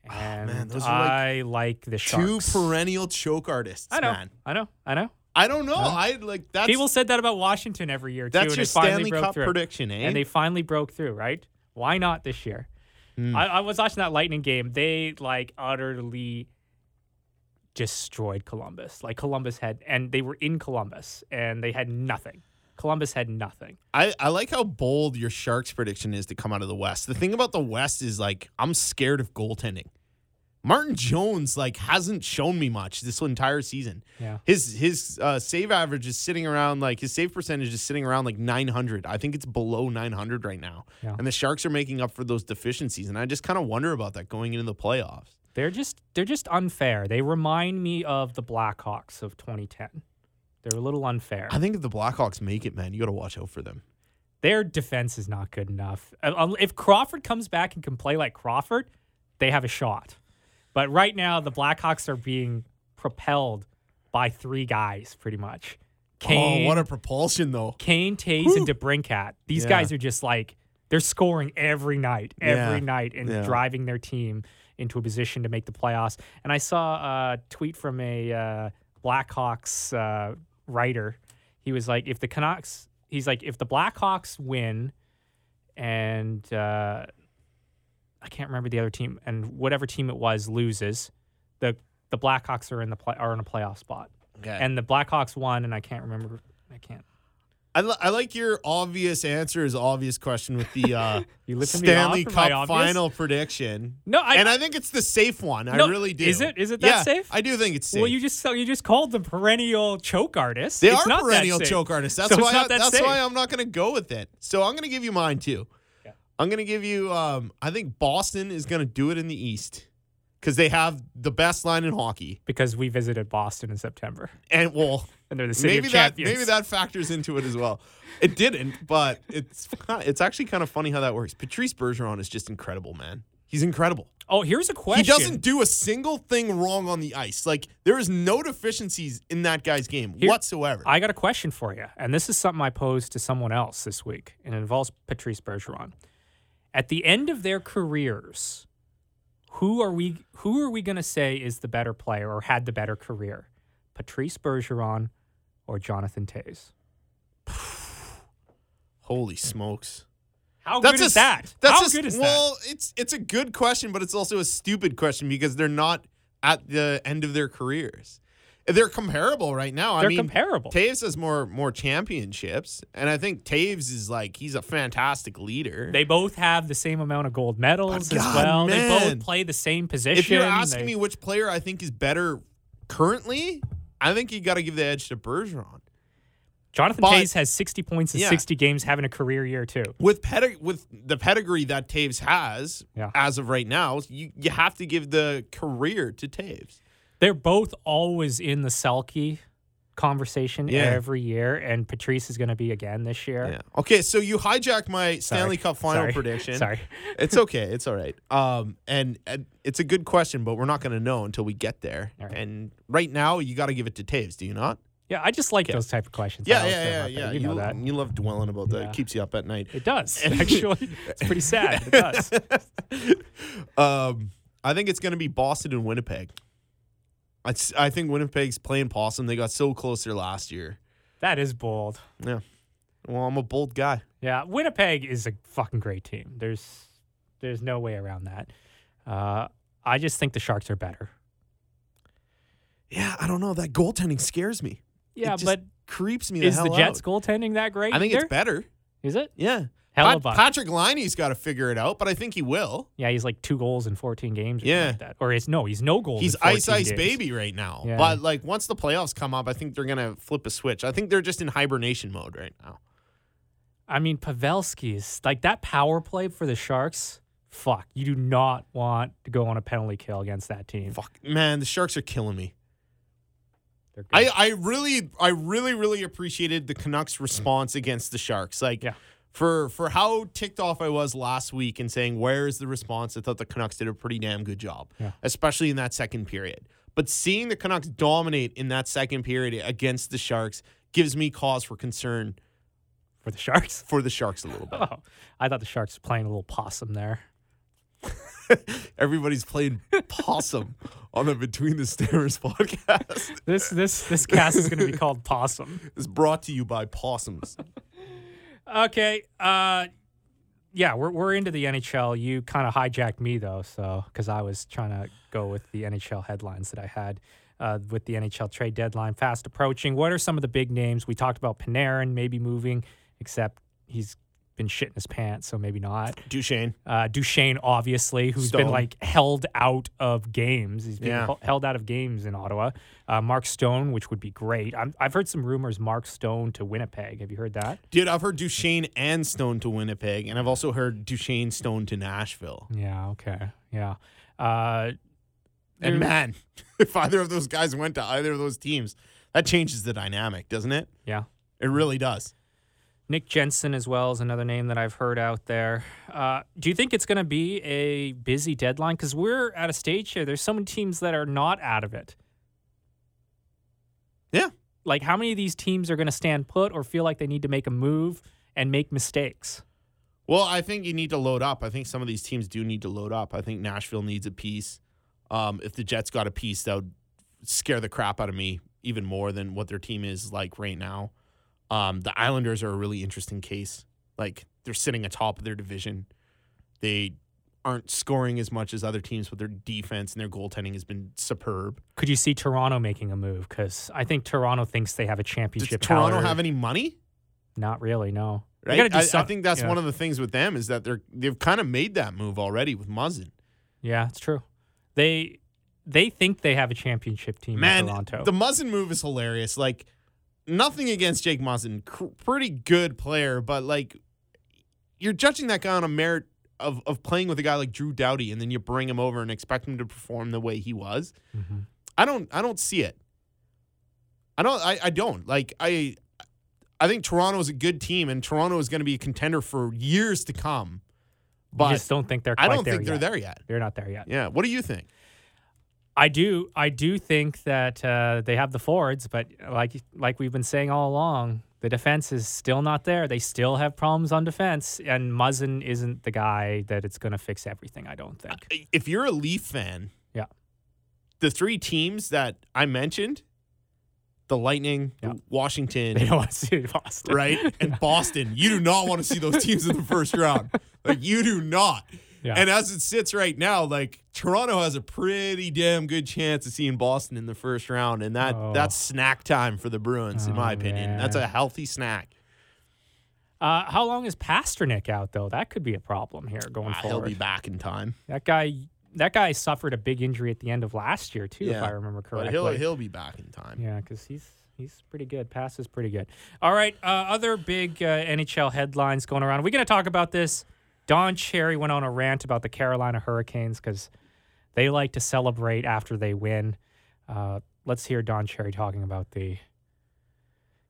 And Ah, man, those are like I like the Sharks. two perennial choke artists, I know, man. I know, I know. I don't know. I like that's People said that about Washington every year too. that's your Stanley Cup through. prediction, eh? and they finally broke through, right? Why not this year? Hmm. I, I was watching that Lightning game. They like utterly destroyed Columbus. Like Columbus had, and they were in Columbus, and they had nothing. Columbus had nothing. I, I like how bold your Sharks prediction is to come out of the West. The thing about the West is like I'm scared of goaltending. Martin Jones like hasn't shown me much this entire season. Yeah. His his uh, save average is sitting around like his save percentage is sitting around like 900. I think it's below 900 right now. Yeah. And the Sharks are making up for those deficiencies and I just kind of wonder about that going into the playoffs. They're just they're just unfair. They remind me of the Blackhawks of 2010. They're a little unfair. I think if the Blackhawks make it, man, you got to watch out for them. Their defense is not good enough. Uh, If Crawford comes back and can play like Crawford, they have a shot. But right now, the Blackhawks are being propelled by three guys, pretty much. Kane, oh, what a propulsion though. Kane, Toews, and DeBrincat. These Yeah. guys are just like they're scoring every night, every Yeah. night, and Yeah. driving their team into a position to make the playoffs. And I saw a tweet from a uh, Blackhawks uh, writer. He was like, "If the Canucks, he's like, if the Blackhawks win, and uh, I can't remember the other team, and whatever team it was loses, the the Blackhawks are in the play, are in a playoff spot." Okay. And the Blackhawks won, and I can't remember. I can't. I, li- I like your obvious answer is obvious question with the uh, You lifting me Stanley off for my Cup final prediction. No, I, and I think it's the safe one. No, I really do. is it? Is it that yeah, safe? I do think it's safe. well, you just you just called them perennial choke artists. they It's are not that perennial choke artists. That's So why. I, that that's safe. why I'm not going to go with it. So I'm going to give you mine too. Yeah. I'm going to give you. Um, I think Boston is going to do it in the East because they have the best line in hockey. because we visited Boston in September, And well, and they're the city maybe of that champions. maybe that factors into it as well. It didn't, but it's it's actually kind of funny how that works. Patrice Bergeron is just incredible, man. He's incredible. Oh, here's a question. He doesn't do a single thing wrong on the ice. Like there is no deficiencies in that guy's game Here- whatsoever. I got a question for you, and this is something I posed to someone else this week, and it involves Patrice Bergeron. At the end of their careers, who are we? Who are we going to say is the better player or had the better career, Patrice Bergeron or Jonathan Toews? Holy smokes. How That's good a, is that? That's How a- good is that? well, it's it's a good question, but it's also a stupid question because they're not at the end of their careers. They're comparable right now. I They're mean, comparable. Toews has more more championships, and I think Toews is like he's a fantastic leader. They both have the same amount of gold medals But as God, well. They both play the same position. if you're asking They- me which player I think is better currently, I think you got to give the edge to Bergeron. Jonathan but- Toews has 60 points in Yeah. 60 games, having a career year too. With pedig- with the pedigree that Toews has Yeah. as of right now, you you have to give the career to Toews. They're both always in the Selke conversation Yeah. every year, and Patrice is going to be again this year. Yeah. Okay, so you hijacked my Sorry. Stanley Cup final Sorry. prediction. Sorry. It's okay. It's all right. Um, and, and it's a good question, but we're not going to know until we get there. Right. And right now, you got to give it to Toews. Do you not? Yeah, I just like Okay. those type of questions. Yeah, yeah, yeah, yeah. that. You know that. You love dwelling about that. Yeah. It keeps you up at night. It does actually. it's pretty sad. It does. Um, I think it's going to be Boston and Winnipeg. I, I think Winnipeg's playing possum. They got so close there last year. That is bold. Yeah. Well, I'm a bold guy. Yeah, Winnipeg is a fucking great team. There's there's no way around that. Uh, I just think the Sharks are better. Yeah, I don't know. That goaltending scares me. Yeah, just but creeps me. The is the Jets out. goaltending that great? I think either? it's better. Is it? Yeah. Pat-. Patrik Laine's got to figure it out, but I think he will. Yeah, he's like two goals in 14 games. Or Yeah. Like that. Or is no, he's no goals. He's in 14 ice ice games. baby right now. Yeah. But like once the playoffs come up, I think they're gonna flip a switch. I think they're just in hibernation mode right now. I mean, Pavelski is like that power play for the Sharks. Fuck, you do not want to go on a penalty kill against that team. Fuck man, the Sharks are killing me. I, I really I really really appreciated the Canucks response against the Sharks. Like Yeah. For for how ticked off I was last week and saying where is the response? I thought the Canucks did a pretty damn good job, Yeah. especially in that second period. But seeing the Canucks dominate in that second period against the Sharks gives me cause for concern for the Sharks. for the Sharks a little bit. Oh, I thought the Sharks were playing a little possum there. Everybody's playing possum on the Between the Stairs podcast. This this this cast is going to be called Possum. It's brought to you by possums. Okay. Uh, yeah, we're we're into the NHL. You kind of hijacked me though, so because I was trying to go with the NHL headlines that I had uh, with the NHL trade deadline fast approaching. What are some of the big names? We talked about Panarin maybe moving, except he's been shitting his pants, so maybe not. Duchene. Uh, Duchene, obviously, who's been like held out of games. He's been Yeah. hel- held out of games in Ottawa. Uh, Mark Stone, which would be great. I'm, I've heard some rumors. Mark Stone to Winnipeg. Have you heard that? Dude, I've heard Duchene and Stone to Winnipeg, and I've also heard Duchene Stone to Nashville. Yeah. Okay. Yeah. Uh, And man, if either of those guys went to either of those teams, that changes the dynamic, doesn't it? yeah. It really does. Nick Jensen as well is another name that I've heard out there. Uh, do you think it's going to be a busy deadline? Because we're at a stage here. There's so many teams that are not out of it. Yeah. Like, how many of these teams are going to stand put or feel like they need to make a move and make mistakes? Well, I think you need to load up. I think some of these teams do need to load up. I think Nashville needs a piece. Um, if the Jets got a piece, that would scare the crap out of me even more than what their team is like right now. Um, the Islanders are a really interesting case. Like they're sitting atop of their division. They aren't scoring as much as other teams, but their defense and their goaltending has been superb. Could you see Toronto making a move? Because I think Toronto thinks they have a championship. Does. Toronto caliber- have any money? Not really. No. Right? gotta do I, I think that's yeah. one of the things with them is that they're they've kind of made that move already with Muzzin. Yeah, it's true. They they think they have a championship team in Man, Toronto. the Muzzin move is hilarious. Like nothing against Jake Muzzin, cr- pretty good player, but like you're judging that guy on a merit of of playing with a guy like Drew Doughty, and then you bring him over and expect him to perform the way he was. Mhm. I don't I don't see it. I don't I, I don't like I I think Toronto is a good team and Toronto is going to be a contender for years to come. you But just don't think they're. I don't think they're there yet. They're not there yet. Yeah. What do you think? I do. I do think that uh, they have the forwards, but like like we've been saying all along, the defense is still not there. They still have problems on defense, and Muzzin isn't the guy that it's going to fix everything. I don't think. If you're a Leaf fan, Yeah. the three teams that I mentioned, the Lightning, Yeah. Washington, They don't want to see Boston, right? And Boston. You do not want to see those teams in the first round. Like you do not. Yeah. And as it sits right now, like Toronto has a pretty damn good chance of seeing Boston in the first round, and that Oh. that's snack time for the Bruins, in my Oh, opinion. That's a healthy snack. Uh, how long is Pastrnak out though? That could be a problem here going Ah, he'll be back in time, That guy. That guy suffered a big injury at the end of last year too, if I remember correctly. but he'll he'll be back in time. Yeah, because he's he's pretty good. Pass is pretty good. All right, uh, other big uh, NHL headlines going around. Are we going to talk about this? Don Cherry went on a rant about the Carolina Hurricanes because they like to celebrate after they win. Uh, let's hear Don Cherry talking about the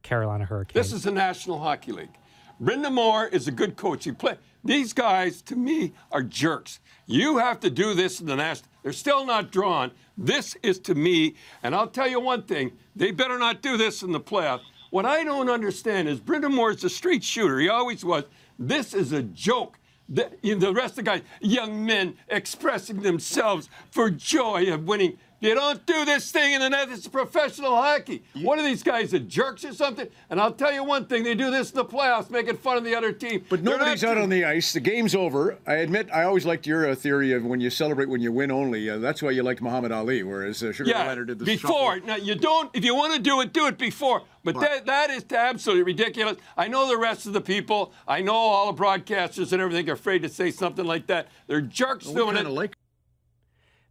Carolina Hurricanes. This is the National Hockey League. Brind'Amour is a good coach. He play these guys to me are jerks. You have to do this in the national. They're still not drawn. This is to me, and I'll tell you one thing: they better not do this in the playoffs. What I don't understand is Brind'Amour is a street shooter. He always was. This is a joke. The, you the rest of the guys, young men expressing themselves for joy of winning. You don't do this thing in the net. It's professional hockey. What are these guys, the jerks or something? And I'll tell you one thing: they do this in the playoffs, making fun of the other team. But They're nobody's out on the ice. The game's over. I admit, I always liked your uh, theory of when you celebrate when you win only. Uh, that's why you liked Muhammad Ali, whereas uh, Sugar Yeah, Leonard did the before. shuffle. Now you don't. If you want to do it, do it before. But that that is absolutely ridiculous. I know the rest of the people. I know all the broadcasters and everything are afraid to say something like that. They're jerks doing kind it. of like.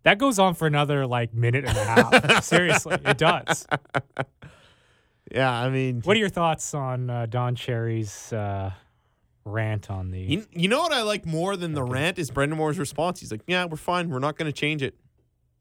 That goes on for another like minute and a half. Seriously, it does. Yeah, I mean, What are your thoughts on uh, Don Cherry's uh, rant on the? you, you know what I like more than the rant is Brind'Amour's response. He's like, "Yeah, we're fine. We're not going to change it."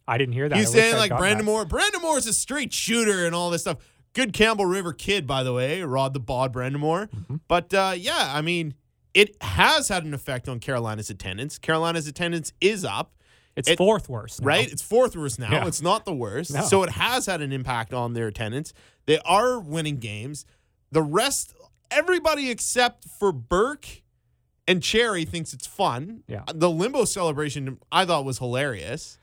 I didn't hear that. He's I saying like Brendan Brandon that. Moore. Brind'Amour's a straight shooter and all this stuff. Good Campbell River kid, by the way. Rod the Bod, Brind'Amour. Mm-hmm. But uh, yeah, I mean, it has had an effect on Carolina's attendance. Carolina's attendance is up. It's it- fourth worst, now. Right? It's fourth worst now. Yeah. It's not the worst. No. So it has had an impact on their attendance. They are winning games. The rest, everybody except for Burke and Cherry thinks it's fun. Yeah. The limbo celebration I thought was hilarious.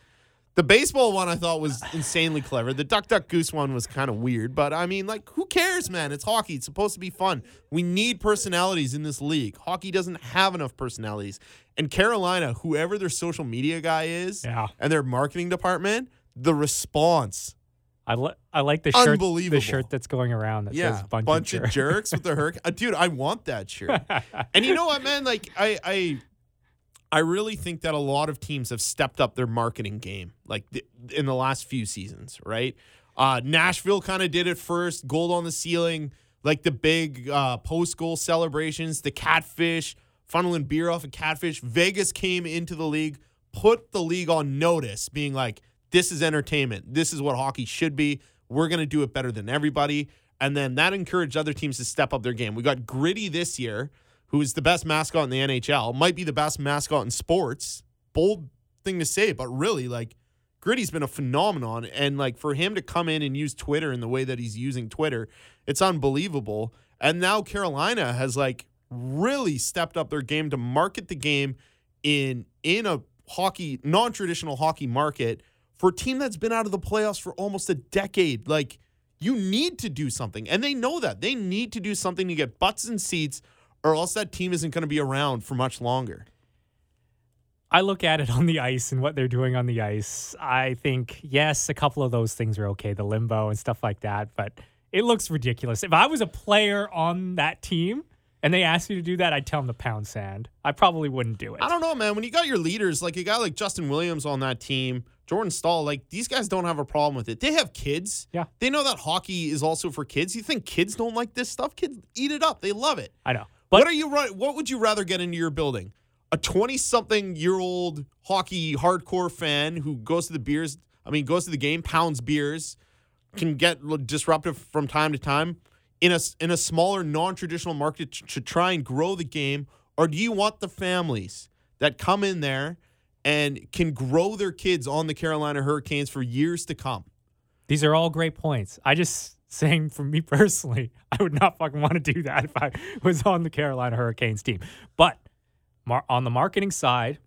The baseball one I thought was insanely clever. The duck duck goose one was kind of weird, but I mean, like, who cares, man? It's hockey. It's supposed to be fun. We need personalities in this league. Hockey doesn't have enough personalities. And Carolina, whoever their social media guy is, Yeah. and their marketing department, the response. I, li- I like the shirt. Unbelievable. The shirt that's going around that Yeah, says bunch, bunch, of, jerks with the hurricane. Uh, dude, I want that shirt. and you know what, man? Like, I, I, I really think that a lot of teams have stepped up their marketing game, like th- in the last few seasons, right? Uh, Nashville kind of did it first, gold on the ceiling, like the big uh, post goal celebrations, the catfish, funneling beer off of catfish. Vegas came into the league, put the league on notice, being like, this is entertainment. This is what hockey should be. We're going to do it better than everybody. And then that encouraged other teams to step up their game. We got Gritty this year, who is the best mascot in the NHL, might be the best mascot in sports. Bold thing to say, but really, like, Gritty's been a phenomenon. And, like, for him to come in and use Twitter in the way that he's using Twitter, it's unbelievable. And now Carolina has, like, really stepped up their game to market the game in in a hockey non-traditional hockey market for a team that's been out of the playoffs for almost a decade like you need to do something and they know that they need to do something to get butts and seats or else that team isn't going to be around for much longer I look at it on the ice and what they're doing on the ice. I think, yes, a couple of those things are okay, the limbo and stuff like that, but it looks ridiculous. If I was a player on that team and they asked me to do that, I'd tell them to pound sand. I probably wouldn't do it. i don't know man when you got your leaders like a guy like justin williams on that team jordan staal like these guys don't have a problem with it they have kids Yeah. they know that hockey is also for kids you think kids don't like this stuff kids eat it up they love it I know. But what are you what would you rather get into your building? A 20 something year old hockey hardcore fan who goes to the beers, I mean goes to the game, pounds beers, can get disruptive from time to time in a in a smaller non-traditional market to, to try and grow the game or do you want the families that come in there and can grow their kids on the Carolina Hurricanes for years to come? These are all great points. I just saying for me personally, I would not fucking want to do that if I was on the Carolina Hurricanes team. But mar- on the marketing side,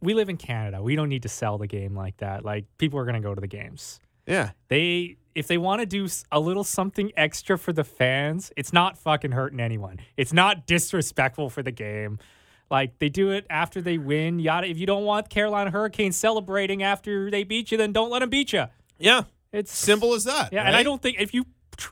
we live in Canada. We don't need to sell the game like that. Like people are going to go to the games. Yeah. They if they want to do a little something extra for the fans, it's not fucking hurting anyone. It's not disrespectful for the game. Like they do it after they win. Yada. If you don't want Carolina Hurricanes celebrating after they beat you, then don't let them beat you. Yeah. It's Simple as that. Yeah, and I don't think if you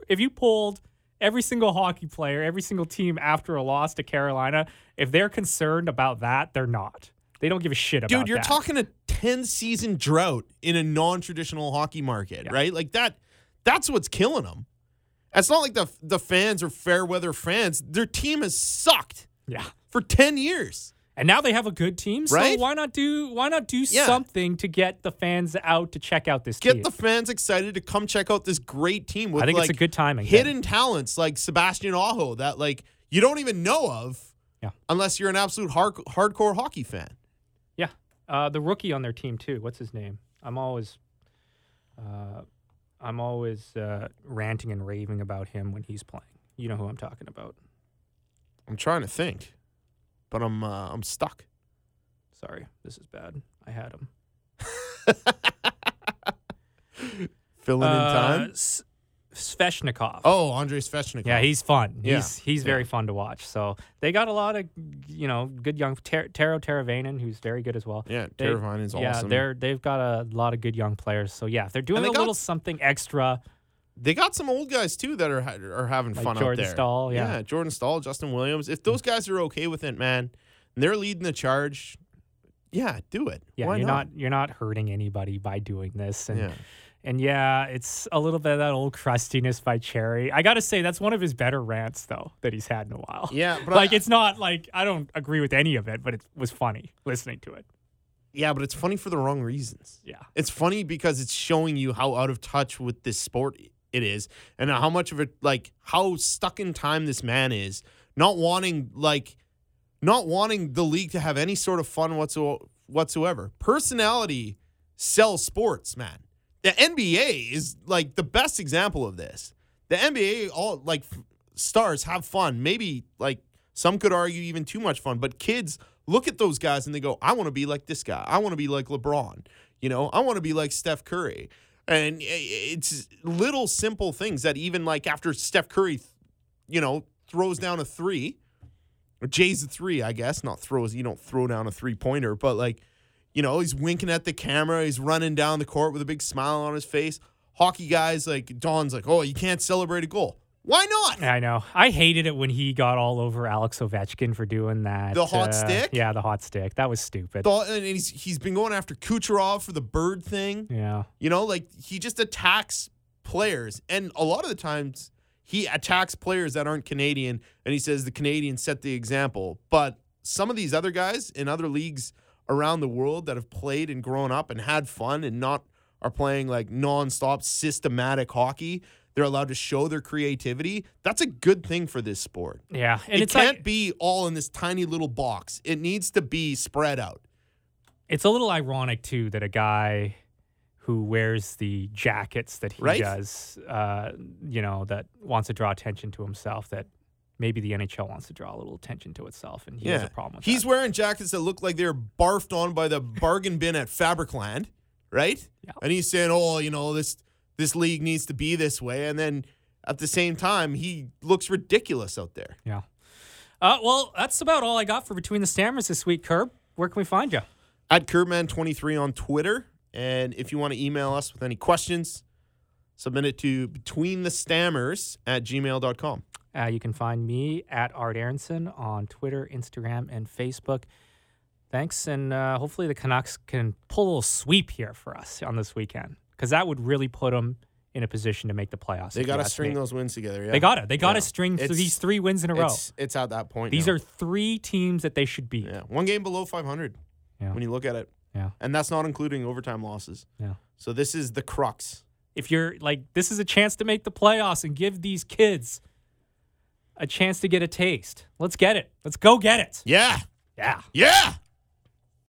if you pulled every single hockey player, every single team after a loss to Carolina, if they're concerned about that, they're not. They don't give a shit about that. Dude, you're that. talking a 10 season drought in a non traditional hockey market, Yeah. right? Like that, that's what's killing them. It's not like the, the fans are fair weather fans. Their team has sucked Yeah. for 10 years. And now they have a good team, so Right? why not do why not do Yeah. something to get the fans out to check out this Get team? the fans excited to come check out this great team with I think like it's a good timing. hidden talents like Sebastian Aho that like you don't even know of Yeah. unless you're an absolute hard, hardcore hockey fan. Yeah. Uh, the rookie on their team too. What's his name? I'm always uh, I'm always uh, ranting and raving about him when he's playing. You know who I'm talking about. I'm trying to think, but I'm uh, I'm stuck. Sorry, this is bad. I had him. Filling in Uh, time. S- Svechnikov. Oh, Andrei Svechnikov. Yeah, he's fun. Yeah. He's he's very fun to watch. So they got a lot of you know good young Ter- Teuvo Teravainen, who's very good as well. Yeah, They- Teravainen's Yeah, awesome. they're they've got a lot of good young players. So yeah, if they're doing And a got- little something extra. They got some old guys too that are are having Like fun Jordan out there. Jordan Staal, yeah. Jordan Staal, Justin Williams. If those guys are okay with it, man, they're leading the charge, yeah, do it. Yeah, Why you're not? not? you're not hurting anybody by doing this. And Yeah. and yeah, it's a little bit of that old crustiness by Cherry. I gotta say that's one of his better rants though that he's had in a while. Yeah, but like I- it's not like I don't agree with any of it, but it was funny listening to it. Yeah, but it's funny for the wrong reasons. Yeah. It's funny because it's showing you how out of touch with this sport it is and how much of it like how stuck in time this man is, not wanting like not wanting the league to have any sort of fun whatsoever whatsoever. Personality sells sports, man. The NBA is like the best example of this. The NBA all like f- stars have fun. Maybe like some could argue even too much fun, but kids look at those guys and they go, "I want to be like this guy. I want to be like LeBron. You know, I want to be like Steph Curry." And it's little simple things that even like after Steph Curry, you know, throws down a 3 or Jay's a 3, I guess, not throws, you don't throw down a three-pointer, but like you know, he's winking at the camera. He's running down the court with a big smile on his face. Hockey guys like Don's like, oh, you can't celebrate a goal. Why not? I know. I hated it when he got all over Alex Ovechkin for doing that. The hot uh, stick? Yeah, the hot stick. That was stupid. Don- And he's he's been going after Kucherov for the bird thing. yeah. You know, like he just attacks players, and a lot of the times he attacks players that aren't Canadian, and he says the Canadians set the example. But some of these other guys in other leagues around the world that have played and grown up and had fun and not are playing like nonstop systematic hockey. They're allowed to show their creativity. That's a good thing for this sport. Yeah. And it can't like be all in this tiny little box. It needs to be spread out. it's a little ironic too that a guy who wears the jackets that he Right? does, uh, you know, that wants to draw attention to himself, that maybe the NHL wants to draw a little attention to itself, and he has a problem with He's that. wearing jackets that look like they're barfed on by the bargain bin at Fabricland, right? Yeah. And he's saying, "Oh, you know this this league needs to be this way," and then at the same time, he looks ridiculous out there. Yeah. Uh, well, that's about all I got for Between the Stammers this week, Curb. Where can we find you? At Curbman23 on Twitter, and if you want to email us with any questions, submit it to betweenthestammers at gmail.com. Uh, you can find me at Art Aronson on Twitter, Instagram, and Facebook. Thanks, and uh, hopefully the Canucks can pull a little sweep here for us on this weekend because that would really put them in a position to make the playoffs. They got to string me. those wins together. Yeah. They got it. They got to Yeah. string th- these three wins in a row. It's, it's at that point. These now. are three teams that they should beat. Yeah, one game below 500 Yeah. when you look at it. Yeah. And that's not including overtime losses. Yeah. So this is the crux. If you're like, this is a chance to make the playoffs and give these kids a chance to get a taste. Let's get it. Let's go get it. Yeah. Yeah. Yeah.